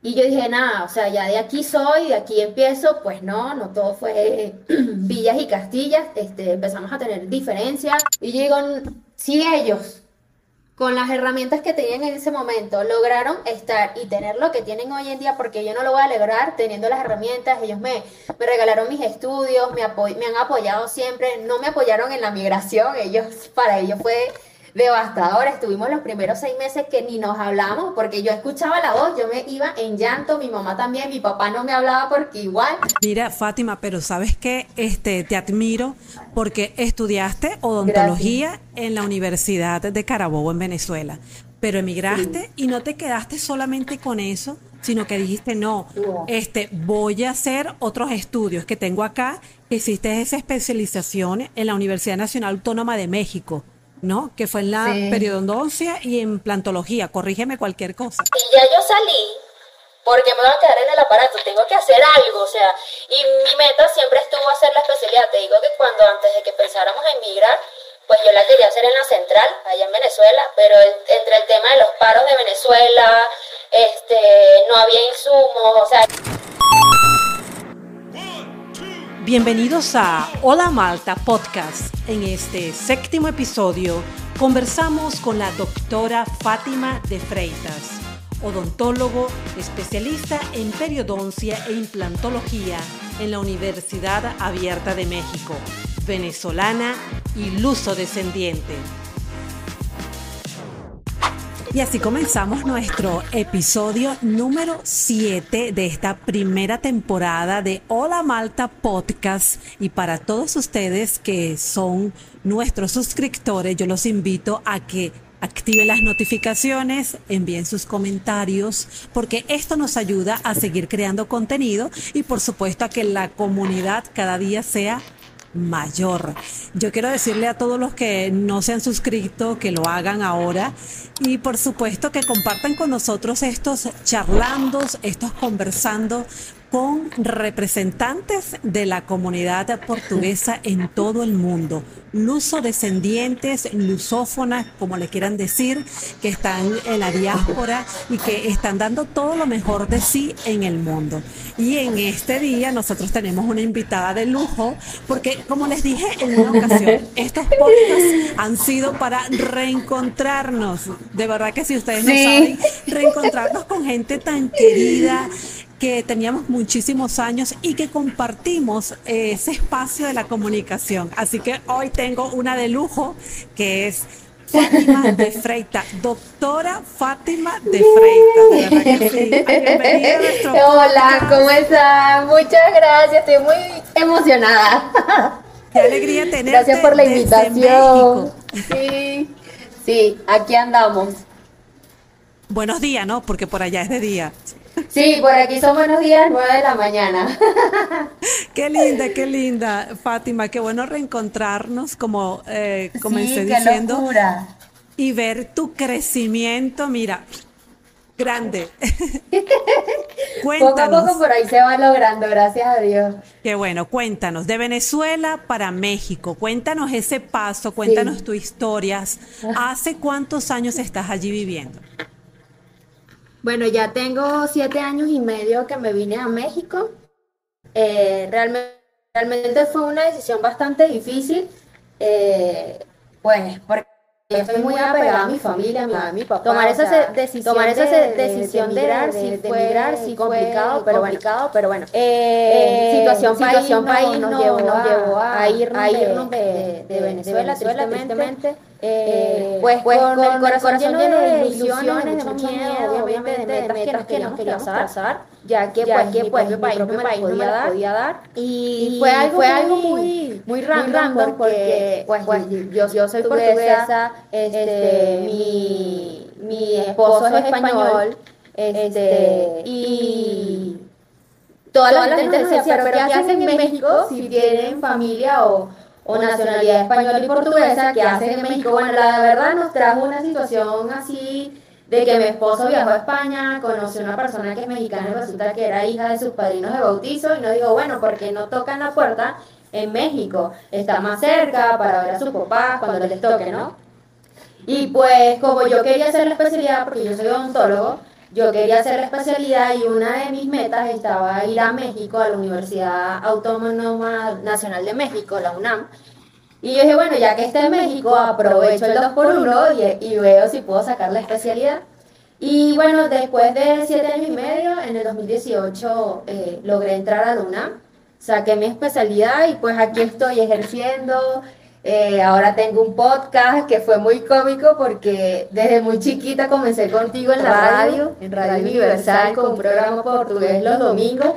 Y yo dije, nada, o sea, ya de aquí soy, de aquí empiezo, pues no, no todo fue villas y castillas, este, empezamos a tener diferencias. Y yo digo, si ellos, con las herramientas que tenían en ese momento, lograron estar y tener lo que tienen hoy en día, porque yo no lo voy a lograr teniendo las herramientas, ellos me, me regalaron mis estudios, me, me han apoyado siempre, no me apoyaron en la migración, ellos, para ellos fue devastador. Estuvimos los primeros seis meses que ni nos hablamos porque yo escuchaba la voz, yo me iba en llanto, mi mamá también, mi papá no me hablaba porque igual. Mira, Fátima, pero sabes que este, te admiro porque estudiaste odontología en la Universidad de Carabobo en Venezuela, pero emigraste y no te quedaste solamente con eso, sino que dijiste, no, este, voy a hacer otros estudios que tengo acá, que hiciste esa especialización en la Universidad Nacional Autónoma de México. ¿No? Que fue en la periodoncia y en plantología. Corrígeme cualquier cosa. Y ya yo salí, porque me voy a quedar en el aparato, tengo que hacer algo, o sea, y mi meta siempre estuvo hacer la especialidad. Te digo que cuando antes de que pensáramos en emigrar, pues yo la quería hacer en la central, allá en Venezuela, pero entre el tema de los paros de Venezuela, este, no había insumos, o sea... Bienvenidos a Hola Malta Podcast. En este séptimo episodio conversamos con la doctora Fátima de Freitas, odontólogo especialista en periodoncia e implantología en la Universidad Abierta de México, venezolana y luso descendiente. Y así comenzamos nuestro episodio número 7 de esta primera temporada de Hola Malta Podcast. Y para todos ustedes que son nuestros suscriptores, yo los invito a que activen las notificaciones, envíen sus comentarios, porque esto nos ayuda a seguir creando contenido y por supuesto a que la comunidad cada día sea mayor. Yo quiero decirle a todos los que no se han suscrito que lo hagan ahora y por supuesto que compartan con nosotros estos charlandos, estos conversando con representantes de la comunidad portuguesa en todo el mundo, luso-descendientes, lusófonas, como le quieran decir, que están en la diáspora y que están dando todo lo mejor de sí en el mundo. Y en este día nosotros tenemos una invitada de lujo, porque como les dije en una ocasión, estos podcasts han sido para reencontrarnos. De verdad que si ustedes no saben, reencontrarnos con gente tan querida, que teníamos muchísimos años y que compartimos ese espacio de la comunicación. Así que hoy tengo una de lujo que es Fátima de Freita, doctora Fátima de Freita. Hola, ¿cómo estás? Muchas gracias, estoy muy emocionada. Qué alegría tenerte. Gracias por la invitación. Sí, sí, aquí andamos. Buenos días, ¿no? Porque por allá es de día. Sí, por aquí son buenos días, nueve de la mañana. Qué linda, qué linda, Fátima, qué bueno reencontrarnos, como eh, comencé diciendo. Y ver tu crecimiento, mira, grande. cuéntanos. Poco a poco por ahí se va logrando, gracias a Dios. Qué bueno, cuéntanos, de Venezuela para México, cuéntanos ese paso, cuéntanos tus historias. ¿Hace cuántos años estás allí viviendo? Bueno, ya tengo siete años y medio que me vine a México. Eh, realmente, realmente fue una decisión bastante difícil, eh, pues porque yo estoy muy apegada a mi familia, a mi, papá. Tomar esa, decisión, tomar esa de, decisión de, emigrar, de, sí fue, sí complicado, pero complicado, pero bueno. Eh, situación, situación país, nos, llevó, nos llevó a, irnos, de, Venezuela, Venezuela, tristemente. Eh, pues, pues con, el corazón, lleno de ilusiones, de mucho miedo, obviamente, de metas que nos queríamos trazar, ya que, ya pues, que pues, mi país no me podía, dar, podía dar. Y, fue algo, fue algo muy, muy random, porque, pues, pues, yo, yo soy portuguesa, este, este, mi, mi esposo es español, este, este y toda la gente decía, pero ¿qué hacen en México si tienen familia o o nacionalidad española y portuguesa que hacen en México. Bueno, la verdad nos trajo una situación así de que mi esposo viajó a España, conoció a una persona que es mexicana y resulta que era hija de sus padrinos de bautizo y nos dijo, bueno, porque no tocan la puerta en México? Está más cerca para ver a sus papás cuando les toque, ¿no? Y pues como yo quería hacer la especialidad, porque yo soy odontólogo, yo quería hacer la especialidad y una de mis metas estaba ir a México, a la Universidad Autónoma Nacional de México, la UNAM. Y yo dije, bueno, ya que está en México, aprovecho el 2x1 y, y veo si puedo sacar la especialidad. Y bueno, después de siete años y medio, en el 2018 eh, logré entrar a la UNAM, saqué mi especialidad y pues aquí estoy ejerciendo. Eh, ahora tengo un podcast que fue muy cómico porque desde muy chiquita comencé contigo en la radio, en Radio Universal, con un programa portugués los domingos.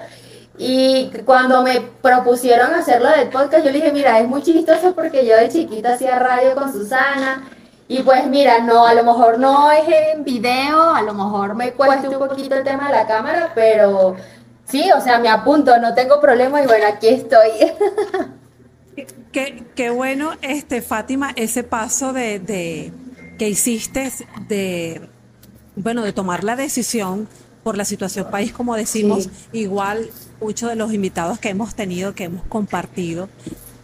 Y cuando me propusieron hacerlo del podcast, yo le dije, mira, es muy chistoso porque yo de chiquita hacía radio con Susana y pues mira, no, a lo mejor no es en video, a lo mejor me cuesta un poquito el tema de la cámara, pero sí, o sea, me apunto, no tengo problema y bueno, aquí estoy. Qué, qué bueno, este, Fátima, ese paso de, de que hiciste de, bueno, de tomar la decisión por la situación país, como decimos, igual muchos de los invitados que hemos tenido, que hemos compartido,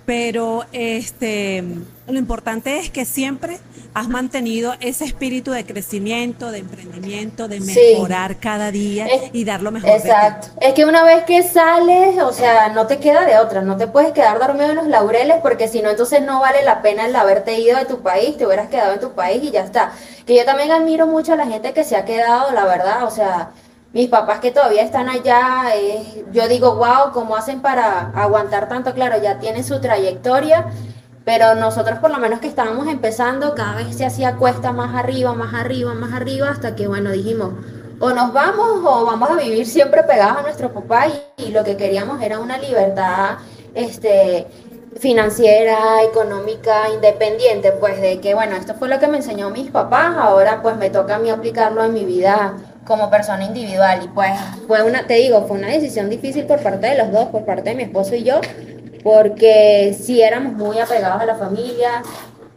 pero este, lo importante es que siempre has mantenido ese espíritu de crecimiento, de emprendimiento, de mejorar cada día y dar lo mejor. Exacto. Es que una vez que sales, o sea, no te queda de otra, no te puedes quedar dormido en los laureles porque si no, entonces no vale la pena el haberte ido de tu país, te hubieras quedado en tu país y ya está. Que yo también admiro mucho a la gente que se ha quedado, la verdad, o sea, mis papás que todavía están allá, eh, yo digo, wow, ¿cómo hacen para aguantar tanto? Claro, ya tienen su trayectoria, pero nosotros por lo menos que estábamos empezando, cada vez se hacía cuesta más arriba, más arriba, más arriba, hasta que, bueno, dijimos, o nos vamos o vamos a vivir siempre pegados a nuestro papá y, y lo que queríamos era una libertad, este financiera, económica, independiente, pues de que, bueno, esto fue lo que me enseñó mis papás, ahora pues me toca a mí aplicarlo en mi vida como persona individual. Y pues fue una, te digo, fue una decisión difícil por parte de los dos, por parte de mi esposo y yo, porque sí éramos muy apegados a la familia,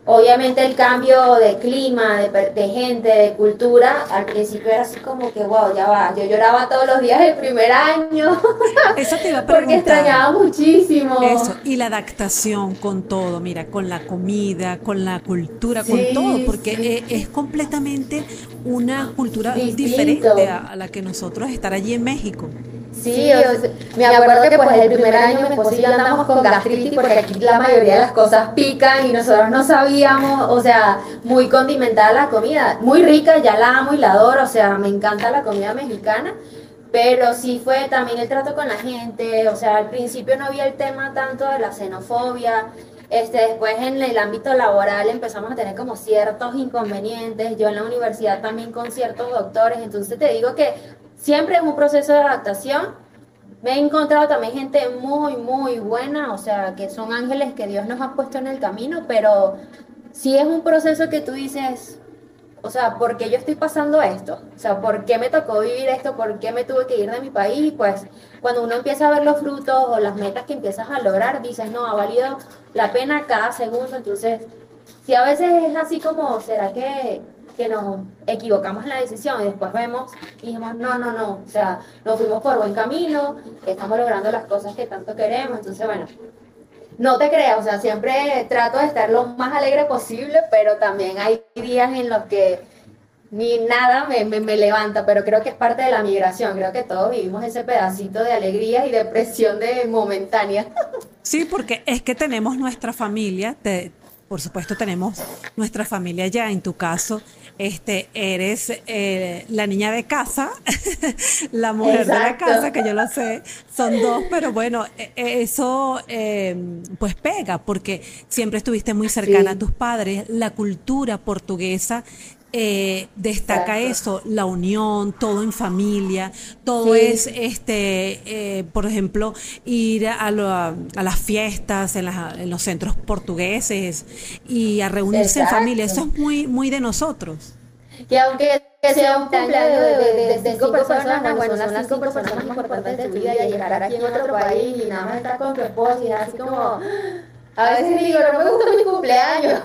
Obviamente el cambio de clima, de, gente, de cultura, al principio era así como que, wow, ya va. Yo lloraba todos los días el primer año. Eso te iba a preguntar. Porque extrañaba muchísimo. Eso, y la adaptación con todo, mira, con la comida, con la cultura, con todo, porque es, completamente una cultura diferente a la que nosotros estar allí en México. Sí, me acuerdo que pues el primer año mi esposo y andamos con gastritis porque aquí la mayoría de las cosas pican y nosotros no sabíamos, o sea, muy condimentada la comida, muy rica, ya la amo y la adoro, o sea, me encanta la comida mexicana, pero sí fue también el trato con la gente, o sea, al principio no había el tema tanto de la xenofobia, este, después en el ámbito laboral empezamos a tener como ciertos inconvenientes, yo en la universidad también con ciertos doctores, entonces te digo que siempre es un proceso de adaptación. Me he encontrado también gente muy, muy buena, o sea, que son ángeles que Dios nos ha puesto en el camino, pero sí es un proceso que tú dices, o sea, ¿por qué yo estoy pasando esto? O sea, ¿por qué me tocó vivir esto? ¿Por qué me tuve que ir de mi país? Pues cuando uno empieza a ver los frutos o las metas que empiezas a lograr, dices, no, ha valido la pena cada segundo. Entonces, si a veces es así como, ¿será que que nos equivocamos en la decisión y después vemos y dijimos, no, no, no, o sea, nos fuimos por buen camino, estamos logrando las cosas que tanto queremos, entonces bueno, no te creas, o sea, siempre trato de estar lo más alegre posible, pero también hay días en los que ni nada me, me, levanta, pero creo que es parte de la migración, creo que todos vivimos ese pedacito de alegría y depresión de momentánea. Sí, porque es que tenemos nuestra familia, te, por supuesto tenemos nuestra familia ya, en tu caso, este, eres eh, la niña de casa, la mujer de la casa, que yo lo sé, son dos, pero bueno, e, e, eso eh, pues pega, porque siempre estuviste muy cercana a tus padres, la cultura portuguesa eh, destaca eso, la unión, todo en familia, todo es, este, eh, por ejemplo, ir a, a las fiestas en, en, los centros portugueses y a reunirse en familia, eso es muy, muy de nosotros. Que aunque sea un cumpleaños de, de, cinco, personas, bueno, son las cinco personas más importantes de tu vida y llegar aquí en otro país y nada más estar con tu esposo y así como... A veces digo, no me gusta mi cumpleaños.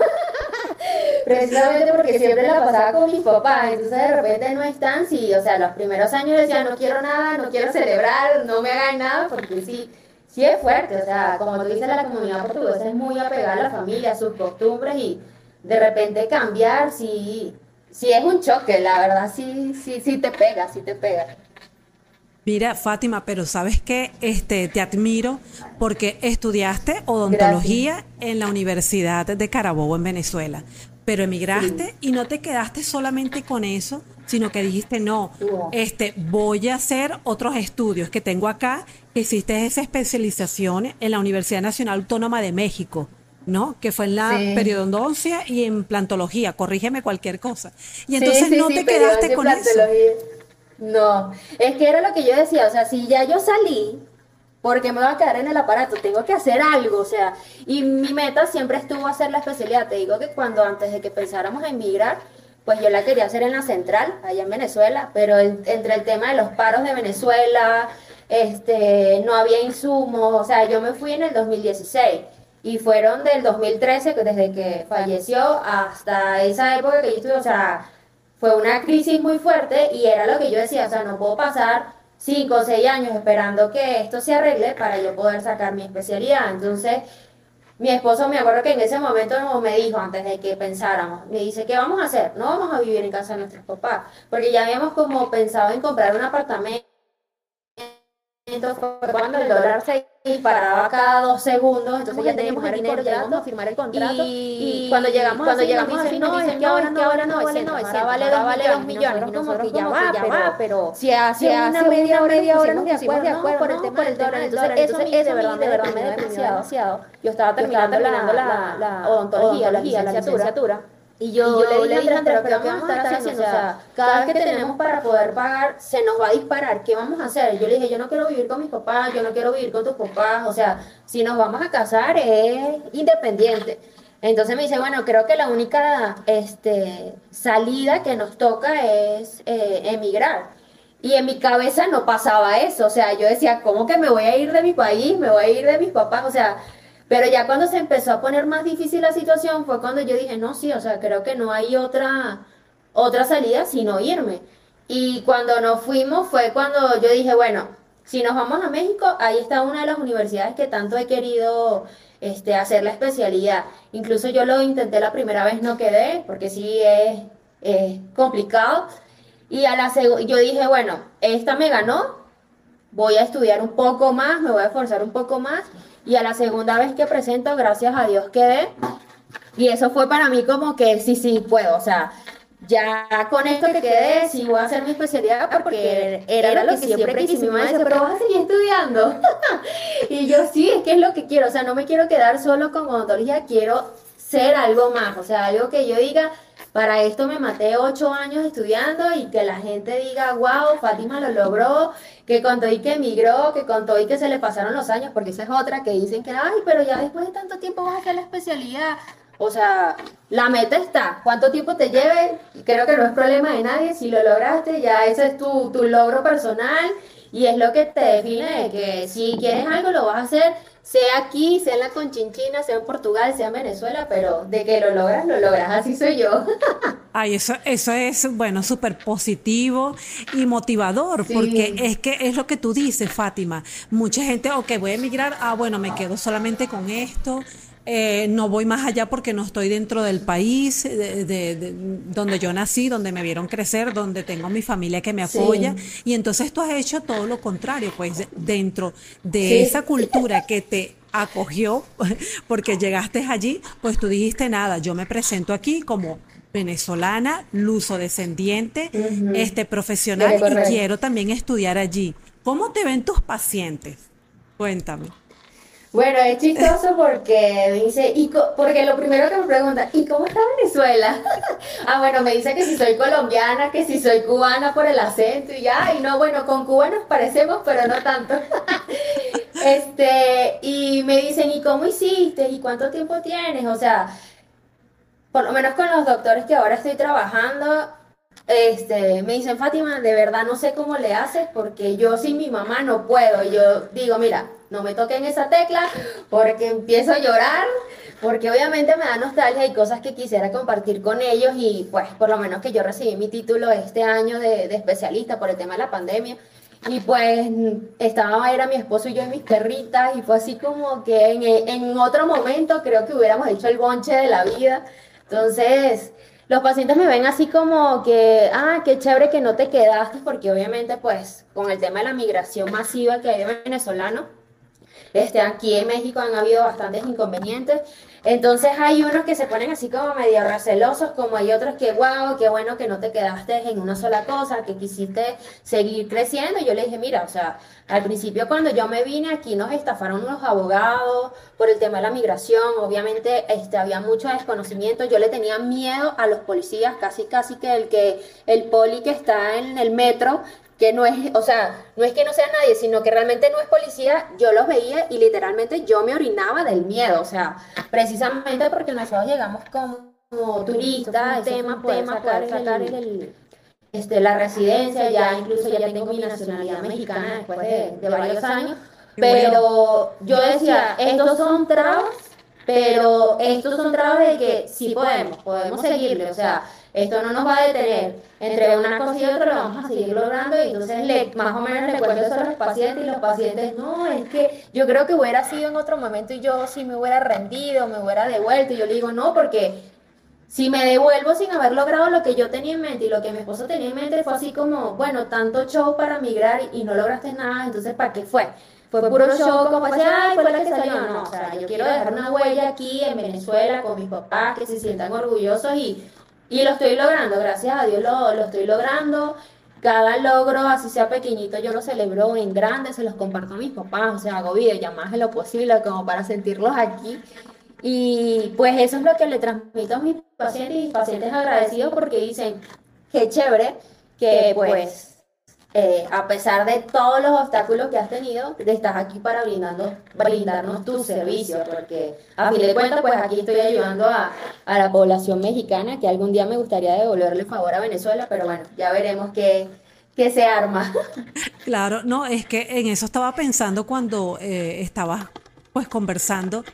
Precisamente porque siempre la pasaba con mis papás, entonces de repente no están, sí, o sea, los primeros años decía, no quiero nada, no quiero celebrar, no me hagan nada, porque sí, sí es fuerte, o sea, como tú dices, la comunidad portuguesa es muy apegada a la familia, a sus costumbres y de repente cambiar, sí, sí es un choque, la verdad, sí, sí, sí te pega, sí te pega. Mira, Fátima, pero sabes que este, te admiro porque estudiaste odontología en la Universidad de Carabobo en Venezuela, pero emigraste y no te quedaste solamente con eso, sino que dijiste, no, este, voy a hacer otros estudios que tengo acá, que hiciste esa especialización en la Universidad Nacional Autónoma de México. ¿no? Que fue en la periodoncia y en plantología, corrígeme cualquier cosa. Y entonces no te quedaste con eso. No, es que era lo que yo decía, o sea, si ya yo salí, porque me voy a quedar en el aparato, tengo que hacer algo, o sea, y mi meta siempre estuvo hacer la especialidad. Te digo que cuando antes de que pensáramos en emigrar, pues yo la quería hacer en la central, allá en Venezuela, pero entre el tema de los paros de Venezuela, este, no había insumos, o sea, yo me fui en el 2016 y fueron del 2013, desde que falleció hasta esa época que yo estuve, o sea, fue una crisis muy fuerte y era lo que yo decía, o sea, no puedo pasar cinco o seis años esperando que esto se arregle para yo poder sacar mi especialidad. Entonces, mi esposo me acuerdo que en ese momento me dijo, antes de que pensáramos, me dice, ¿qué vamos a hacer? No vamos a vivir en casa de nuestros papás, porque ya habíamos como pensado en comprar un apartamento cuando el dólar se disparaba cada dos segundos, entonces ya teníamos el dinero, llegamos a firmar el contrato y, cuando llegamos cuando llegamos al fin no, es que ahora no, vale 900, ahora vale 2 millones, y nosotros como que ya va, pero si hace una media media hora nos pusimos de acuerdo por el tema del dólar, entonces eso es de verdad, de verdad me demasiado. Yo estaba terminando la odontología, la licenciatura y yo, le dije Andrés, pero ¿qué vamos a estar haciendo? O sea, cada vez que tenemos para poder pagar, se nos va a disparar. ¿Qué vamos a hacer? Yo le dije, yo no quiero vivir con mis papás, yo no quiero vivir con tus papás. O sea, si nos vamos a casar es independiente. Entonces me dice, bueno, creo que la única este, salida que nos toca es eh, emigrar. Y en mi cabeza no pasaba eso. O sea, yo decía, ¿cómo que me voy a ir de mi país? ¿Me voy a ir de mis papás? O sea, pero ya cuando se empezó a poner más difícil la situación fue cuando yo dije, no, sí, o sea, creo que no hay otra, otra salida sino irme. Y cuando nos fuimos fue cuando yo dije, bueno, si nos vamos a México, ahí está una de las universidades que tanto he querido este, hacer la especialidad. Incluso yo lo intenté la primera vez, no quedé, porque sí es, es complicado. Y a la yo dije, bueno, esta me ganó, voy a estudiar un poco más, me voy a esforzar un poco más y a la segunda vez que presento, gracias a Dios quedé. Y eso fue para mí como que sí, sí, puedo. O sea, ya con esto que quedé, sí voy a hacer mi especialidad porque era, lo que siempre quise. Mi mamá decía, pero vas a seguir estudiando. y yo sí, es que es lo que quiero. O sea, no me quiero quedar solo con odontología, quiero ser algo más. O sea, algo que yo diga, para esto me maté ocho años estudiando y que la gente diga, wow, Fátima lo logró, que contó y que emigró, que contó y que se le pasaron los años, porque esa es otra que dicen que, ay, pero ya después de tanto tiempo vas a hacer la especialidad. O sea, la meta está. ¿Cuánto tiempo te lleve? Creo que no es problema de nadie. Si lo lograste, ya ese es tu, tu logro personal y es lo que te define que si quieres algo lo vas a hacer sea aquí, sea en la Conchinchina, sea en Portugal, sea en Venezuela, pero de que lo logras, lo logras, así soy yo. Ay, eso, eso es, bueno, súper positivo y motivador, porque es que es lo que tú dices, Fátima. Mucha gente, ok, voy a emigrar, ah, bueno, me quedo solamente con esto, eh, no voy más allá porque no estoy dentro del país de, donde yo nací, donde me vieron crecer, donde tengo mi familia que me apoya. Y entonces tú has hecho todo lo contrario, pues dentro de esa cultura que te acogió porque llegaste allí, pues tú dijiste nada, yo me presento aquí como venezolana, luso descendiente, este profesional y quiero también estudiar allí. ¿Cómo te ven tus pacientes? Cuéntame. Bueno, es chistoso porque dice, y porque lo primero que me pregunta, ¿y cómo está Venezuela? ah, bueno, me dice que si soy colombiana, que si soy cubana por el acento y ya, y no, bueno, con Cuba nos parecemos, pero no tanto. este, y me dicen, ¿y cómo hiciste? ¿Y cuánto tiempo tienes? O sea, por lo menos con los doctores que ahora estoy trabajando, este, me dicen, Fátima, de verdad no sé cómo le haces porque yo sin mi mamá no puedo. Y yo digo, mira, no me toquen esa tecla porque empiezo a llorar, porque obviamente me da nostalgia y cosas que quisiera compartir con ellos y pues por lo menos que yo recibí mi título este año de, especialista por el tema de la pandemia. Y pues estaba, era mi esposo y yo y mis perritas y fue así como que en, en otro momento creo que hubiéramos hecho el bonche de la vida. Entonces, los pacientes me ven así como que, ah, qué chévere que no te quedaste, porque obviamente pues con el tema de la migración masiva que hay de venezolanos, este, aquí en México han habido bastantes inconvenientes. Entonces hay unos que se ponen así como medio recelosos, como hay otros que, wow, qué bueno que no te quedaste en una sola cosa, que quisiste seguir creciendo. Y yo le dije, mira, o sea, al principio cuando yo me vine aquí nos estafaron unos abogados por el tema de la migración, obviamente este, había mucho desconocimiento, yo le tenía miedo a los policías, casi casi que el que el poli que está en el metro que no es, o sea, no es que no sea nadie, sino que realmente no es policía, yo los veía y literalmente yo me orinaba del miedo, o sea, precisamente porque nosotros llegamos como, turistas, tema, tema, poder sacar el, este, la residencia, ya incluso ya tengo mi nacionalidad mexicana después de, de varios años, pero yo decía, estos son trabas, pero estos son trabas de que sí podemos, podemos seguirle, o sea, esto no nos va a detener. Entre una cosa y otra lo vamos a seguir logrando y entonces le, más o menos le cuento eso a los pacientes y los pacientes, no, es que yo creo que hubiera sido en otro momento y yo sí me hubiera rendido, me hubiera devuelto y yo le digo, no, porque si me devuelvo sin haber logrado lo que yo tenía en mente y lo que mi esposo tenía en mente fue así como, bueno, tanto show para migrar y no lograste nada, entonces ¿para qué fue? Fue puro show, como así, ay, fue la que salió. No, o sea, yo quiero dejar una huella aquí en Venezuela con mis papás que se sientan orgullosos y y lo estoy logrando, gracias a Dios lo, lo estoy logrando. Cada logro, así sea pequeñito, yo lo celebro en grande, se los comparto a mis papás, o sea, hago videollamadas en lo posible como para sentirlos aquí. Y pues eso es lo que le transmito a mis pacientes y pacientes agradecidos porque dicen, qué chévere que pues eh, a pesar de todos los obstáculos que has tenido, estás aquí para brindando, brindarnos tu servicio, porque a fin de cuentas, pues aquí estoy ayudando a, la población mexicana, que algún día me gustaría devolverle favor a Venezuela, pero bueno, ya veremos qué, se arma. Claro, no, es que en eso estaba pensando cuando eh, estabas pues conversando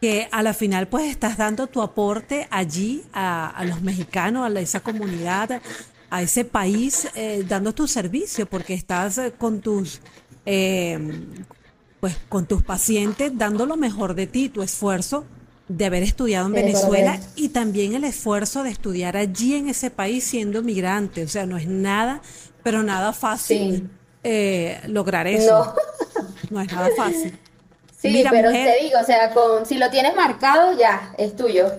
que a la final pues estás dando tu aporte allí a los mexicanos, a esa comunidad, a ese país eh, dando tu servicio, porque estás eh, con tus, eh, pues, con tus pacientes dando lo mejor de ti, tu esfuerzo de haber estudiado en Venezuela y también el esfuerzo de estudiar allí en ese país siendo migrante. O sea, no es nada, pero nada fácil lograr eso. No. es nada fácil. Sí, pero te digo, o sea, con, si lo tienes marcado, ya, es tuyo.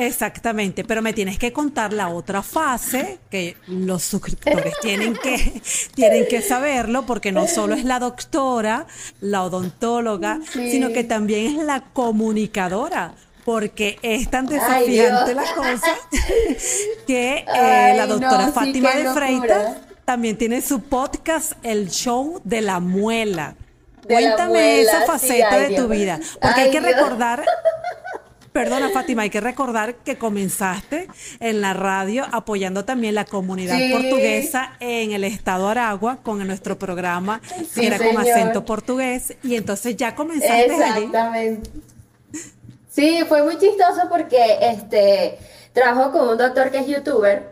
Exactamente, pero me tienes que contar la otra fase que los suscriptores tienen que, tienen que saberlo porque no solo es la doctora, la odontóloga, sino que también es la comunicadora porque es tan desafiante la cosa que eh, la doctora Fátima de Freitas también tiene su podcast El Show de la Muela. Cuéntame esa faceta de tu vida, porque hay que recordar Perdona, Fátima, hay que recordar que comenzaste en la radio apoyando también la comunidad portuguesa en el estado Aragua con nuestro programa que era con acento portugués y entonces ya comenzaste Exactamente. Sí, fue muy chistoso porque este trabajo con un doctor que es youtuber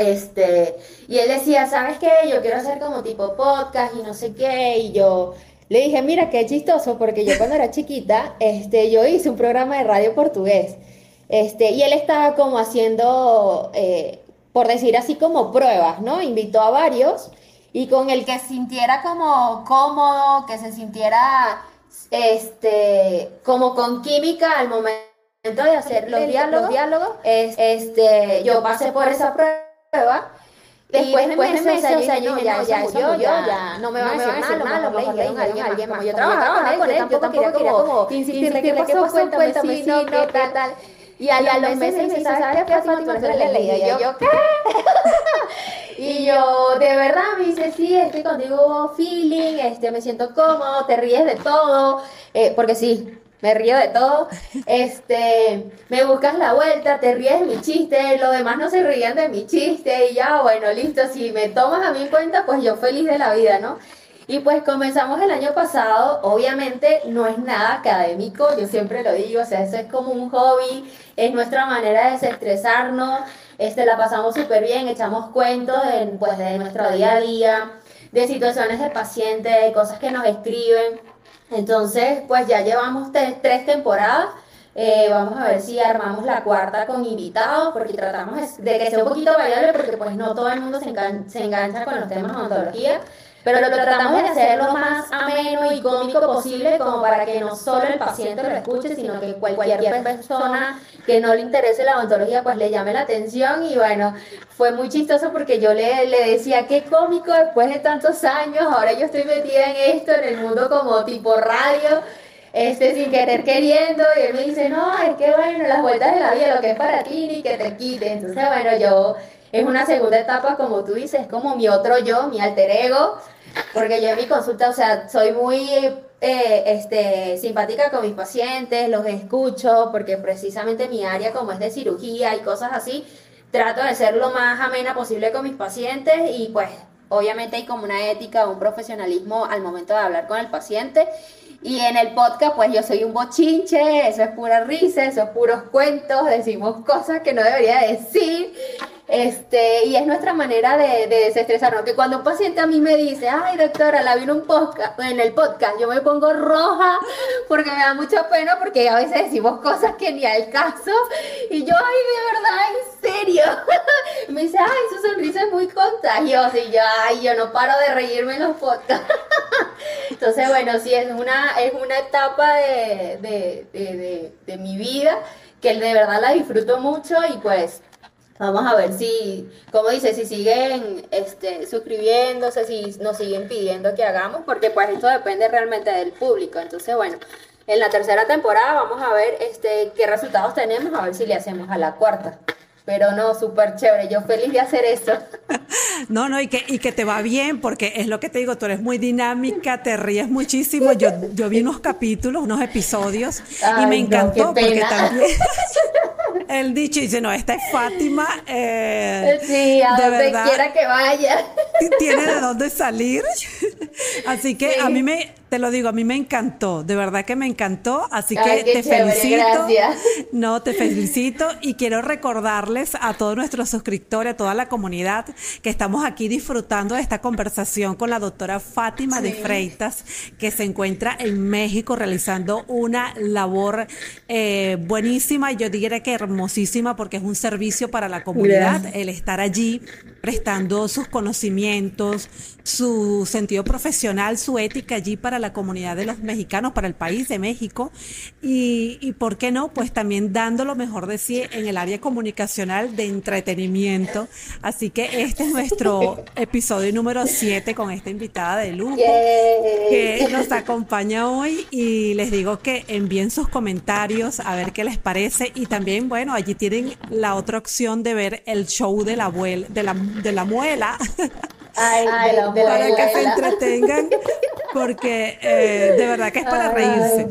este, y él decía, ¿sabes qué? Yo quiero hacer como tipo podcast y no sé qué, y yo, le dije, mira, qué chistoso, porque yo cuando era chiquita, este, yo hice un programa de radio portugués. Este, y él estaba como haciendo, eh, por decir así, como pruebas, ¿no? Invitó a varios y con el que sintiera como cómodo, que se sintiera este, como con química al momento de hacer los diálogos, diálogos este, yo pasé por esa prueba Después, después de meses, o sea, yo dije, ya, ya, yo, ya, no me van a decir nada, lo mejor le a alguien más. Yo trabajaba con él, yo tampoco quería como insistirle, ¿qué pasó? Cuéntame, sí, no, qué tal. Y a, los meses me dice, ¿sabes qué, Fátima? Tú eres la Y yo, ¿qué? y yo, de verdad, me dice, sí, estoy contigo feeling, este, me siento cómodo, te ríes de todo, eh, porque sí, me río de todo. Este, me buscas la vuelta, te ríes de mi chiste, los demás no se ríen de mi chiste y ya, bueno, listo, si me tomas a mi cuenta, pues yo feliz de la vida, ¿no? Y pues comenzamos el año pasado, obviamente no es nada académico, yo siempre lo digo, o sea, eso es como un hobby, es nuestra manera de desestresarnos, este, la pasamos súper bien, echamos cuentos de, pues, de nuestro día a día, de situaciones de pacientes, de cosas que nos escriben. Entonces, pues ya llevamos tres temporadas. Eh, vamos a ver si armamos la cuarta con invitados, porque tratamos de que sea un poquito variable, porque pues no todo el mundo se, se engancha con los temas de odontología. Pero lo tratamos de hacer lo más ameno y cómico posible, como para que no solo el paciente lo escuche, sino que cualquier persona que no le interese la odontología, pues le llame la atención. Y bueno, fue muy chistoso porque yo le, le decía, qué cómico después de tantos años, ahora yo estoy metida en esto, en el mundo como tipo radio este, sin querer queriendo, y él me dice, no, es que bueno, las vueltas de la vida, lo que es para ti, ni que te quite. Entonces, bueno, yo, es una segunda etapa, como tú dices, como mi otro yo, mi alter ego, porque yo en mi consulta, o sea, soy muy eh, este, simpática con mis pacientes, los escucho, porque precisamente mi área como es de cirugía y cosas así, trato de ser lo más amena posible con mis pacientes y pues obviamente hay como una ética, un profesionalismo al momento de hablar con el paciente y en el podcast, pues yo soy un bochinche, eso es pura risa, eso es puros cuentos, decimos cosas que no debería decir. Este, y es nuestra manera de, de desestresarnos. Que cuando un paciente a mí me dice, ay doctora, la vi en un podcast, en el podcast, yo me pongo roja porque me da mucha pena porque a veces decimos cosas que ni al caso. Y yo, ay, de verdad, en serio. me dice, ay, su sonrisa es muy contagiosa. Y yo, ay, yo no paro de reírme en los podcasts. Entonces, bueno, sí, es una, es una etapa de, de, de, de mi vida que de verdad la disfruto mucho y pues Vamos a ver si, como dice, si siguen este, suscribiéndose, si nos siguen pidiendo que hagamos, porque pues esto depende realmente del público. Entonces, bueno, en la tercera temporada vamos a ver este, qué resultados tenemos, a ver si le hacemos a la cuarta. Pero no, súper chévere, yo feliz de hacer eso. No, no, y que, y que te va bien, porque es lo que te digo, tú eres muy dinámica, te ríes muchísimo. Yo, yo vi unos capítulos, unos episodios, y me encantó porque también el dicho dice, no, esta es Fátima. Eh, sí, a donde quiera que vaya. Tiene de dónde salir. Así que a mí me, te lo digo, a mí me encantó, de verdad que me encantó, así que te felicito. No, te felicito y quiero recordarles a todos nuestros suscriptores, a toda la comunidad, que estamos aquí disfrutando de esta conversación con la doctora Fátima de Freitas, que se encuentra en México realizando una labor eh, buenísima, yo diría que hermosísima, porque es un servicio para la comunidad, el estar allí prestando sus conocimientos, su sentido profesional, su ética allí para la comunidad de los mexicanos, para el país de México. Y, y por qué no, pues también dando lo mejor de sí en el área comunicacional de entretenimiento. Así que este es nuestro episodio número 7 con esta invitada de lujo que nos acompaña hoy y les digo que envíen sus comentarios a ver qué les parece y también, bueno, allí tienen la otra opción de ver el show de la abuela, de la, de la muela. Ay, para que se entretengan, porque eh, de verdad que es para reírse.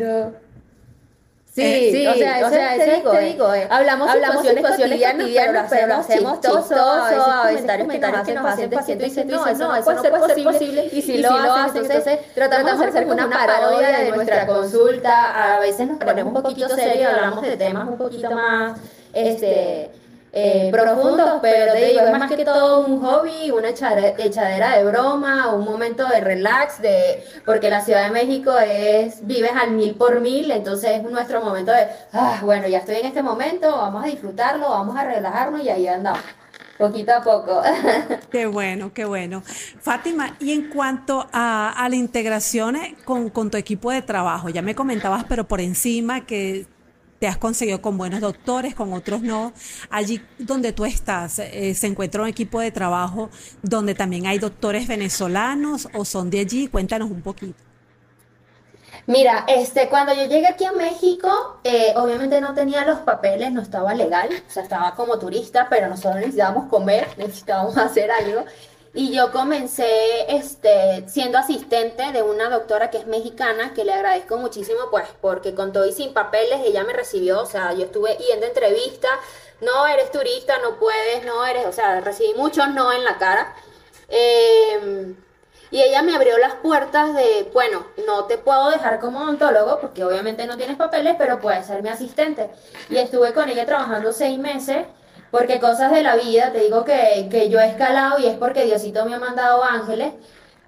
Sí, eh, sí, o sea, o sea, te digo, te digo eh, hablamos, hablamos situaciones, situaciones cotidianas, pero lo hacemos chistoso, a veces comentarios que nos hacen pacientes y dicen, no, no, eso no puede ser posible, y si lo hacen, entonces tratamos de hacer una parodia de nuestra consulta, a veces nos ponemos un poquito serios, hablamos de temas un poquito más, este eh, profundos, pero te digo, es más que todo un hobby, una echadera de broma, un momento de relax, de porque la Ciudad de México es, vives al mil por mil, entonces es nuestro momento de, ah, bueno, ya estoy en este momento, vamos a disfrutarlo, vamos a relajarnos y ahí andamos. Poquito a poco. Qué bueno, qué bueno. Fátima, y en cuanto a, a la integración con, con tu equipo de trabajo, ya me comentabas, pero por encima que te has conseguido con buenos doctores, con otros no. Allí donde tú estás, eh, ¿se encuentra un equipo de trabajo donde también hay doctores venezolanos o son de allí? Cuéntanos un poquito. Mira, este, cuando yo llegué aquí a México, eh, obviamente no tenía los papeles, no estaba legal, o sea, estaba como turista, pero nosotros necesitábamos comer, necesitábamos hacer algo. Y yo comencé este, siendo asistente de una doctora que es mexicana, que le agradezco muchísimo, pues, porque con todo y sin papeles ella me recibió, o sea, yo estuve yendo a entrevistas, no eres turista, no puedes, no eres, o sea, recibí muchos no en la cara. Em, y ella me abrió las puertas de, bueno, no te puedo dejar como odontólogo, porque obviamente no tienes papeles, pero puedes ser mi asistente. Y estuve con ella trabajando seis meses porque cosas de la vida, te digo que, yo he escalado y es porque Diosito me ha mandado ángeles,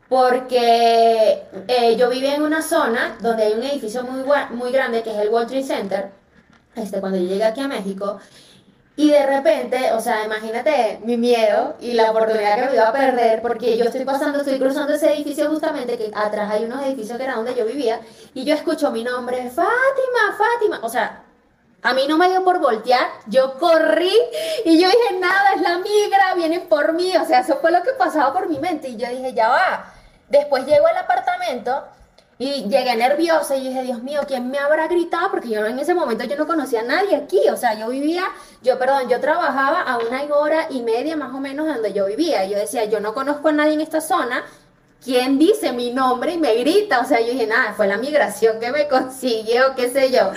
porque eh, yo vivía en una zona donde hay un edificio muy, muy grande que es el World Trade Center, este, cuando yo llegué aquí a México, y de repente, o sea, imagínate mi miedo y la oportunidad que me iba a perder, porque yo estoy pasando, estoy cruzando ese edificio justamente, que atrás hay unos edificios que era donde yo vivía, y yo escucho mi nombre, Fátima, Fátima, o sea, a mí no me dio por voltear, yo corrí y yo dije, nada, es la migra, vienen por mí, o sea, eso fue lo que pasaba por mi mente, y yo dije, ya va. Después llego al apartamento y llegué nerviosa y dije, Dios mío, ¿quién me habrá gritado? Porque yo en ese momento yo no conocía a nadie aquí. O sea, yo vivía, yo, perdón, yo trabajaba a una hora y media más o menos donde yo vivía. Y yo decía, yo no conozco a nadie en esta zona. ¿Quién dice mi nombre y me grita? O sea, yo dije, nada, fue la migración que me consiguió, qué sé yo.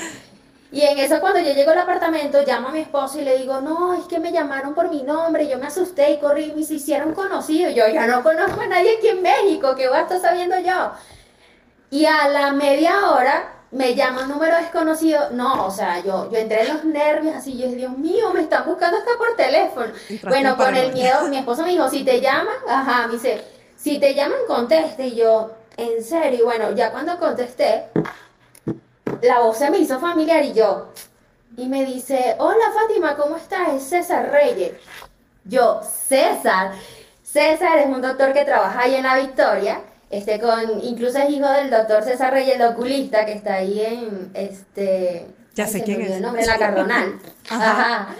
Y en eso cuando yo llego al apartamento, llamo a mi esposo y le digo, no, es que me llamaron por mi nombre, yo me asusté y corrí y se hicieron conocidos. Yo ya no conozco a nadie aquí en México, ¿qué voy a estar sabiendo yo? Y a la media hora me llama un número desconocido. No, o sea, yo, yo entré en los nervios así. Yo dije, Dios mío, me están buscando hasta por teléfono. Bueno, con el miedo, mi esposo me dijo, si te llaman, ajá, me dice, si te llaman, conteste. Y yo, en serio, y bueno, ya cuando contesté, la voz se me hizo familiar y yo, y me dice, hola Fátima, ¿cómo estás? Es César Reyes. Yo, César. César es un doctor que trabaja ahí en la Victoria este, con, incluso es hijo del doctor César Reyes, el oculista, que está ahí en, este... Ya sé quién es. El nombre, en la Cardonal. Ajá.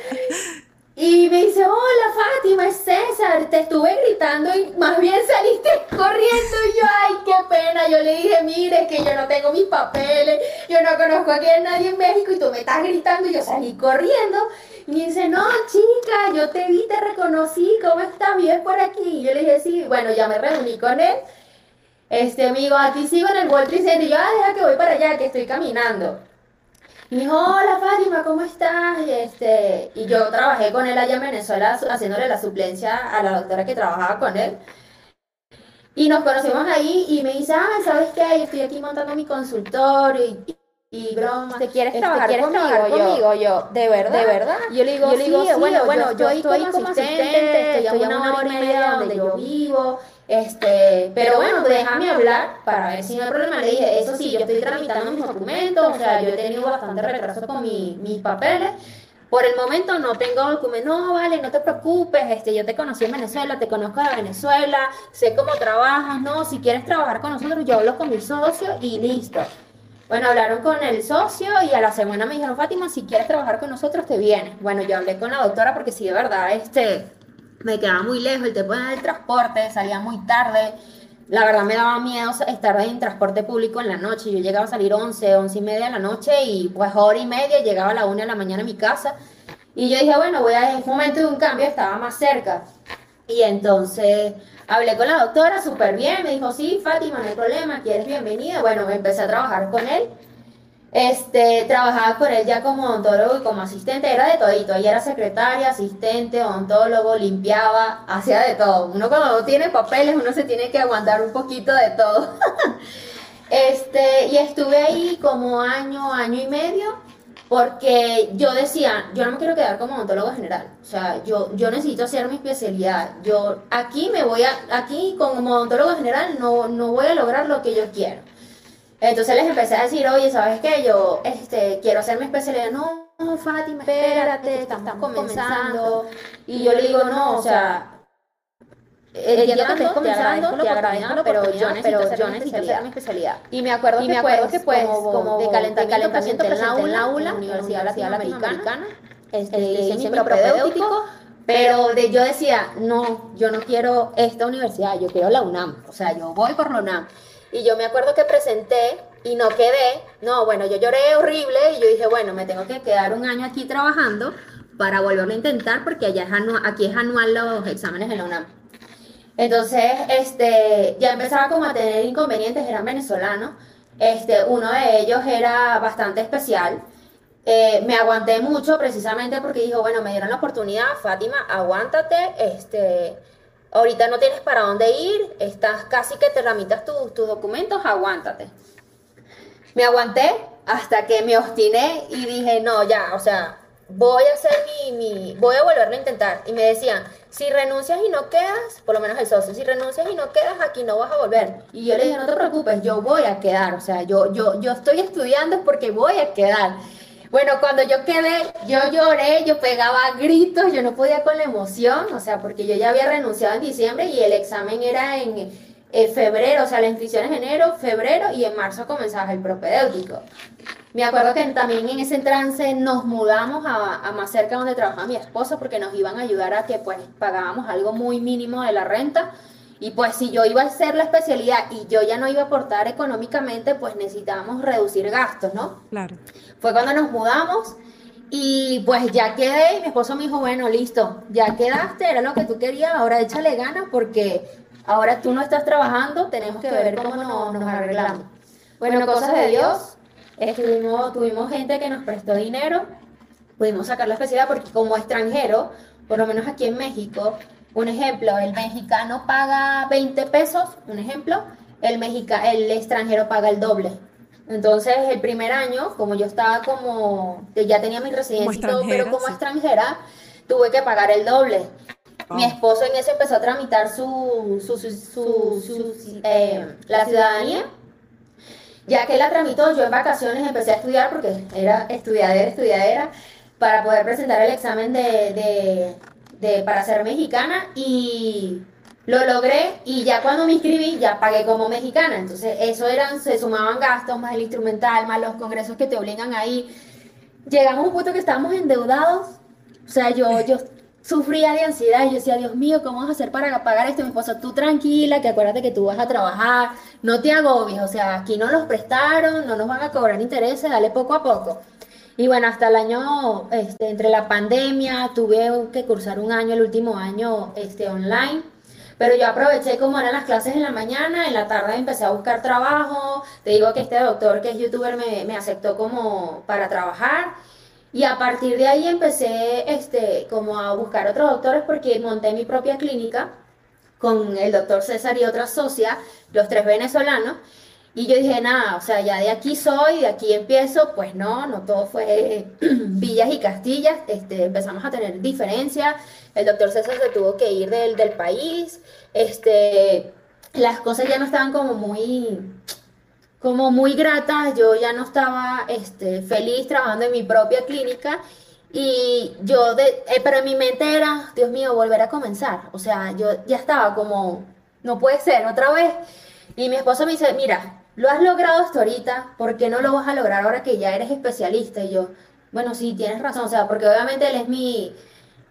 Y me dice, hola Fátima, es César, te estuve gritando y más bien saliste corriendo y yo, ay, qué pena. Yo le dije, mire, que yo no tengo mis papeles, yo no conozco aquí a nadie en México y tú me estás gritando y yo salí corriendo. Y me dice, no, chica, yo te vi, te reconocí, ¿cómo estás? ¿Bien por aquí? Y yo le dije, sí, bueno, ya me reuní con él este amigo, aquí sigo en el World Trade Center. Yo, ah, deja que voy para allá, que estoy caminando. Me dijo, hola Fátima, ¿cómo estás? Este, y yo trabajé con él allá en Venezuela haciéndole la suplencia a la doctora que trabajaba con él. Y nos conocimos ahí y me dice, ah, ¿sabes qué? Yo estoy aquí montando mi consultorio y, y broma. ¿Te quieres trabajar, ¿quieres conmigo? trabajar yo, conmigo? Yo, ¿de verdad? ¿De verdad? Yo le digo, yo le digo sí, sí, bueno, bueno, bueno, yo yo estoy como asistente, estoy a una hora y media donde yo vivo. Este, pero bueno, déjame hablar para ver si no hay problema. Le dije, eso sí, yo estoy tramitando mis documentos, o sea, yo he tenido bastante retraso con mi, mis papeles. Por el momento no tengo documentos, no, vale, no te preocupes, este, yo te conocí en Venezuela, te conozco de Venezuela, sé cómo trabajas, no, si quieres trabajar con nosotros, yo hablo con mi socio y listo. Bueno, hablaron con el socio y a la semana me dijeron, Fátima, si quieres trabajar con nosotros, te vienes. Bueno, yo hablé con la doctora porque sí, de verdad, este, me quedaba muy lejos, el tema del transporte, salía muy tarde. La verdad me daba miedo estar en transporte público en la noche. Yo llegaba a salir 11, 11 y media de la noche y pues hora y media llegaba a la 1 de la mañana a mi casa. Y yo dije, bueno, voy a, en un momento de un cambio estaba más cerca. Y entonces hablé con la doctora súper bien, me dijo, sí, Fátima, no hay problema, quieres bienvenida. Bueno, empecé a trabajar con él. Este, trabajaba con él ya como odontólogo y como asistente, era de todito, ella era secretaria, asistente, odontólogo, limpiaba, hacía de todo. Uno cuando no tiene papeles, uno se tiene que aguantar un poquito de todo. este, y estuve ahí como año, año y medio, porque yo decía, yo no me quiero quedar como odontólogo general, o sea, yo, yo necesito hacer mi especialidad. Yo aquí me voy a, aquí como odontólogo general no, no voy a lograr lo que yo quiero. Entonces les empecé a decir, oye, ¿sabes qué? Yo este, quiero hacer mi especialidad. No, no, Fátima, espérate, estamos, comenzando. Y yo le digo, no, o sea, entiendo que estés comenzando, te agradezco, pero yo necesito, yo necesito hacer mi especialidad. Y me acuerdo y me acuerdo pues, que pues, como, de calentamiento, calentamiento en la aula, en la Universidad Latinoamericana, este, hice mi propedéutico, pero de, yo decía, no, yo no quiero esta universidad, yo quiero la UNAM, o sea, yo voy por la UNAM. Y yo me acuerdo que presenté y no quedé. No, bueno, yo lloré horrible y yo dije, bueno, me tengo que quedar un año aquí trabajando para volverlo a intentar porque allá es aquí es anual los exámenes en la UNAM. Entonces, este, ya empezaba como a tener inconvenientes, eran venezolanos. Este, uno de ellos era bastante especial. Eh, me aguanté mucho precisamente porque dijo, bueno, me dieron la oportunidad, Fátima, aguántate, este, ahorita no tienes para dónde ir, estás casi que te tramitas tus, tus documentos, aguántate. Me aguanté hasta que me obstiné y dije, no, ya, o sea, voy a hacer mi, mi, voy a volverlo a intentar. Y me decían, si renuncias y no quedas, por lo menos el socio, si renuncias y no quedas, aquí no vas a volver. Y yo le dije, no te preocupes, yo voy a quedar, o sea, yo, yo, yo estoy estudiando porque voy a quedar. Bueno, cuando yo quedé, yo lloré, yo pegaba gritos, yo no podía con la emoción, o sea, porque yo ya había renunciado en diciembre y el examen era en, febrero, o sea, la inscripción en enero, febrero y en marzo comenzaba el propedéutico. Me acuerdo que también en ese trance nos mudamos a, más cerca donde trabajaba mi esposo porque nos iban a ayudar a que pues pagábamos algo muy mínimo de la renta y pues si yo iba a hacer la especialidad y yo ya no iba a aportar económicamente, pues necesitábamos reducir gastos, ¿no? Claro. Fue cuando nos mudamos y pues ya quedé y mi esposo me dijo, bueno, listo, ya quedaste, era lo que tú querías, ahora échale ganas porque ahora tú no estás trabajando, tenemos que ver cómo nos, nos arreglamos. Bueno, cosas de Dios, estuvimos, tuvimos gente que nos prestó dinero, pudimos sacar la especialidad porque como extranjero, por lo menos aquí en México, un ejemplo, el mexicano paga 20 pesos, un ejemplo, el, mexica, el extranjero paga el doble. Entonces, el primer año, como yo estaba como, ya tenía mi residencia y todo, pero como extranjera, tuve que pagar el doble. Mi oh. esposo en ese empezó a tramitar su, su, su, eh, la ciudadanía. Ya que la tramitó, yo en vacaciones empecé a estudiar porque era estudiadera, estudiadera, para poder presentar el examen de para ser mexicana y lo logré y ya cuando me inscribí ya pagué como mexicana. Entonces eso eran, se sumaban gastos más el instrumental, más los congresos que te obligan ahí. Llegamos a un punto que estábamos endeudados. O sea, yo, yo sufría de ansiedad y yo decía, Dios mío, ¿cómo vas a hacer para pagar esto? Mi esposo, tú tranquila, que acuérdate que tú vas a trabajar, no te agobies, o sea, aquí no los prestaron, no nos van a cobrar intereses, dale poco a poco. Y bueno, hasta el año, este, entre la pandemia, tuve que cursar un año, el último año, este, online. Pero yo aproveché como eran las clases en la mañana, en la tarde empecé a buscar trabajo. Te digo que este doctor que es youtuber me, me aceptó como para trabajar. Y a partir de ahí empecé este, como a buscar otros doctores porque monté mi propia clínica con el doctor César y otra socia, los tres venezolanos. Y yo dije, nada, o sea, ya de aquí soy, de aquí empiezo, pues no, no todo fue villas y castillas, este, empezamos a tener diferencias, el doctor César se tuvo que ir del, del país, este, las cosas ya no estaban como muy, como muy gratas, yo ya no estaba este, feliz trabajando en mi propia clínica y yo, de, eh, pero en mi mente era, Dios mío, volver a comenzar, o sea, yo ya estaba como, no puede ser, otra vez. Y mi esposo me dice, mira, lo has logrado hasta ahorita, ¿por qué no lo vas a lograr ahora que ya eres especialista? Y yo, bueno, sí, tienes razón, o sea, porque obviamente él es mi,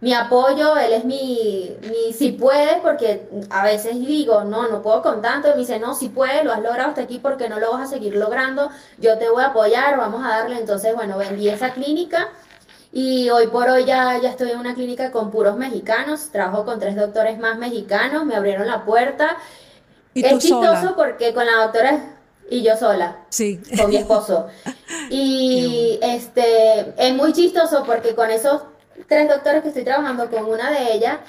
mi apoyo, él es mi, mi si puedes, porque a veces digo, no, no puedo con tanto, y me dice, no, si puedes, lo has logrado hasta aquí, porque no lo vas a seguir logrando, yo te voy a apoyar, vamos a darle, entonces, bueno, vendí esa clínica, y hoy por hoy ya, ya estoy en una clínica con puros mexicanos, trabajo con tres doctores más mexicanos, me abrieron la puerta, ¿Y es chistoso porque con la doctora y yo sola. Sí. Con mi esposo. Y este es muy chistoso porque con esos tres doctores que estoy trabajando, con una de ellas,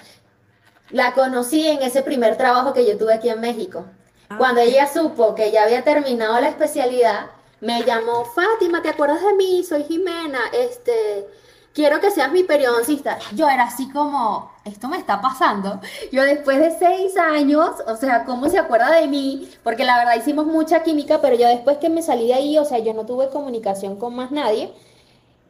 la conocí en ese primer trabajo que yo tuve aquí en México. Ah, Cuando ella supo que ya había terminado la especialidad, me llamó, Fátima, ¿te acuerdas de mí? Soy Jimena, este, quiero que seas mi periodoncista. Yo era así como, esto me está pasando. Yo después de seis años, o sea, ¿cómo se acuerda de mí? Porque la verdad hicimos mucha química, pero yo después que me salí de ahí, o sea, yo no tuve comunicación con más nadie.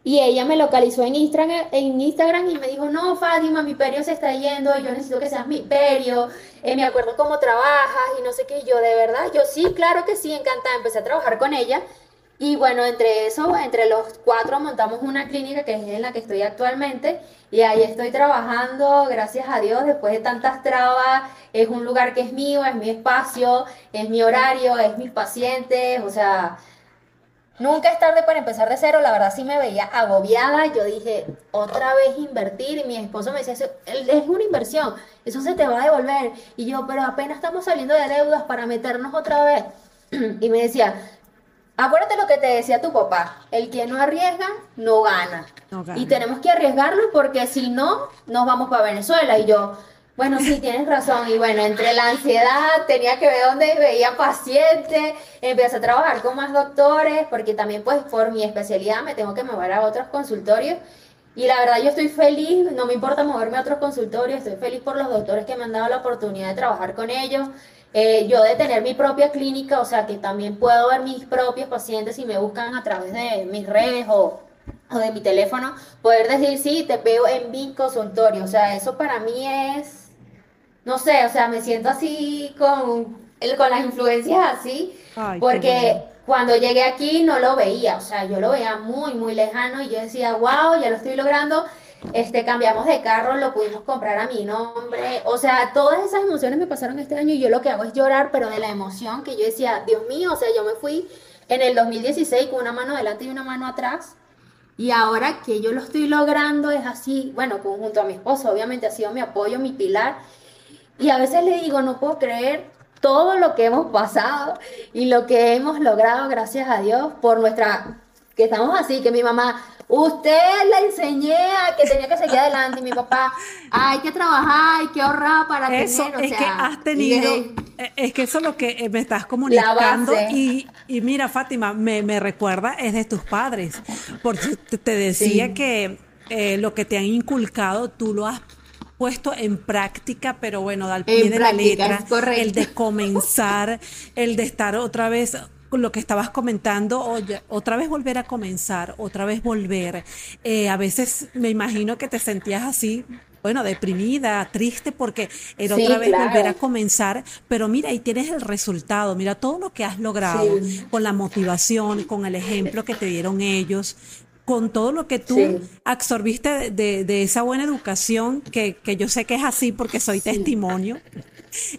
Y ella me localizó en Instagram, en Instagram y me dijo, no, Fátima, mi perio se está yendo, yo necesito que seas mi perio, eh, me acuerdo cómo trabajas y no sé qué. yo, de verdad, yo sí, claro que sí, encantada. Empecé a trabajar con ella y bueno, entre eso, entre los cuatro montamos una clínica que es en la que estoy actualmente y ahí estoy trabajando, gracias a Dios, después de tantas trabas, es un lugar que es mío, es mi espacio, es mi horario, es mis pacientes, o sea, nunca es tarde para empezar de cero, la verdad sí me veía agobiada, yo dije, otra vez invertir y mi esposo me decía, es una inversión, eso se te va a devolver y yo, pero apenas estamos saliendo de deudas para meternos otra vez y me decía, Acuérdate lo que te decía tu papá, el que no arriesga, no gana. Y tenemos que arriesgarlo porque si no, nos vamos para Venezuela. Y yo, bueno, sí, tienes razón. Y bueno, entre la ansiedad, tenía que ver dónde veía pacientes, empecé a trabajar con más doctores, porque también pues por mi especialidad me tengo que mover a otros consultorios. Y la verdad yo estoy feliz, no me importa moverme a otros consultorios, estoy feliz por los doctores que me han dado la oportunidad de trabajar con ellos. Eh, yo de tener mi propia clínica, o sea que también puedo ver mis propios pacientes si me buscan a través de mis redes o o de mi teléfono, poder decir, sí, te veo en mi consultorio. O sea, eso para mí es, no sé, o sea, me siento así con, con las influencias así, porque cuando llegué aquí no lo veía, o sea, yo lo veía muy, muy lejano y yo decía, wow, ya lo estoy logrando. Este, cambiamos de carro, lo pudimos comprar a mi nombre. O sea, todas esas emociones me pasaron este año y yo lo que hago es llorar, pero de la emoción que yo decía, Dios mío, o sea, yo me fui en el 2016 con una mano adelante y una mano atrás y ahora que yo lo estoy logrando es así, bueno, junto a mi esposo, obviamente ha sido mi apoyo, mi pilar. Y a veces le digo, no puedo creer todo lo que hemos pasado y lo que hemos logrado, gracias a Dios, por nuestra, que estamos así, que mi mamá, usted le enseñé a que tenía que seguir adelante y mi papá, hay que trabajar, hay que ahorrar para eso tener, es que has tenido, eh, es que eso es lo que eh, me estás comunicando y, y, mira Fátima, me, me, recuerda es de tus padres, porque te decía que eh, lo que te han inculcado tú lo has puesto en práctica, pero bueno, al pie de la letra, el de comenzar, el de estar otra vez lo que estabas comentando, oye, otra vez volver a comenzar, otra vez volver. Eh, a veces me imagino que te sentías así, bueno, deprimida, triste, porque era otra vez volver a comenzar, pero mira, ahí tienes el resultado, mira todo lo que has logrado, con la motivación, con el ejemplo que te dieron ellos, con todo lo que tú absorbiste de, esa buena educación, que, que, yo sé que es así porque soy testimonio,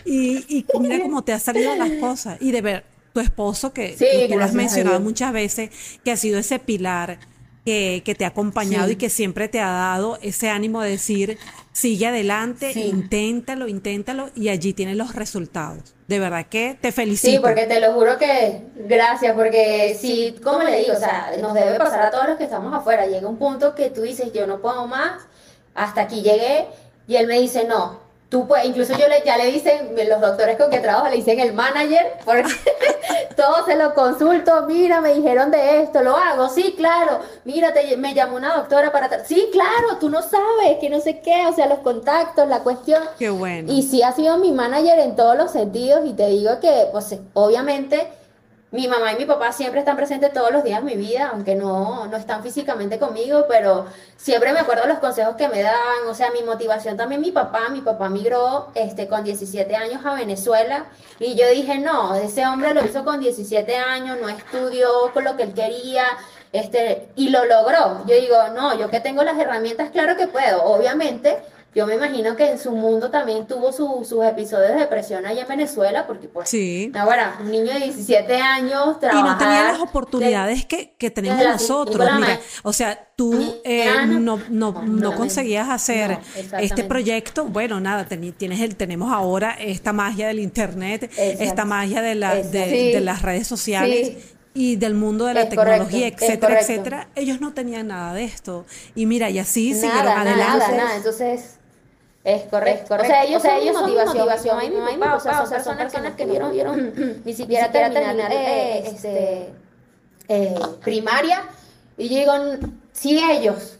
y, y mira cómo te han salido las cosas, y de ver, tu esposo, que, tú lo has mencionado muchas veces, que ha sido ese pilar que, te ha acompañado y que siempre te ha dado ese ánimo de decir, sigue adelante, inténtalo, inténtalo y allí tienes los resultados. De verdad que te felicito. Sí, porque te lo juro que gracias, porque sí, como le digo, o sea, nos debe pasar a todos los que estamos afuera. Llega un punto que tú dices, yo no puedo más, hasta aquí llegué, y él me dice, no, Tú puedes, incluso yo le, ya le dicen, los doctores con que trabajo le dicen el manager, porque todo se lo consulto, mira, me dijeron de esto, lo hago, sí, claro, mira, me llamó una doctora para... Sí, claro, tú no sabes, que no sé qué, o sea, los contactos, la cuestión. Qué bueno. Y sí ha sido mi manager en todos los sentidos y te digo que, pues, obviamente mi mamá y mi papá siempre están presentes todos los días de mi vida, aunque no, no están físicamente conmigo, pero siempre me acuerdo los consejos que me dan, o sea, mi motivación también mi papá, mi papá migró este, con 17 años a Venezuela. Y yo dije, no, ese hombre lo hizo con 17 años, no estudió con lo que él quería, este, y lo logró. Yo digo, no, yo que tengo las herramientas, claro que puedo, obviamente yo me imagino que en su mundo también tuvo sus episodios de depresión allá en Venezuela, porque pues, sí. ahora, un niño de 17 años Y no tenía las oportunidades que, que, tenemos nosotros, mira, o sea, tú eh, no, no, no, conseguías hacer este proyecto, bueno, nada, tienes el, tenemos ahora esta magia del internet, esta magia de, la, de, las redes sociales. y del mundo de la tecnología, etcétera, etcétera, ellos no tenían nada de esto. Y mira, y así siguieron adelante. Nada, nada. Entonces, es correcto, O sea, ellos, o sea, ellos son motivación. motivación. Mi papá, o sea, son personas, personas que, no vieron, ni siquiera terminar, eh, este, este, eh, primaria. Y digo, si ellos,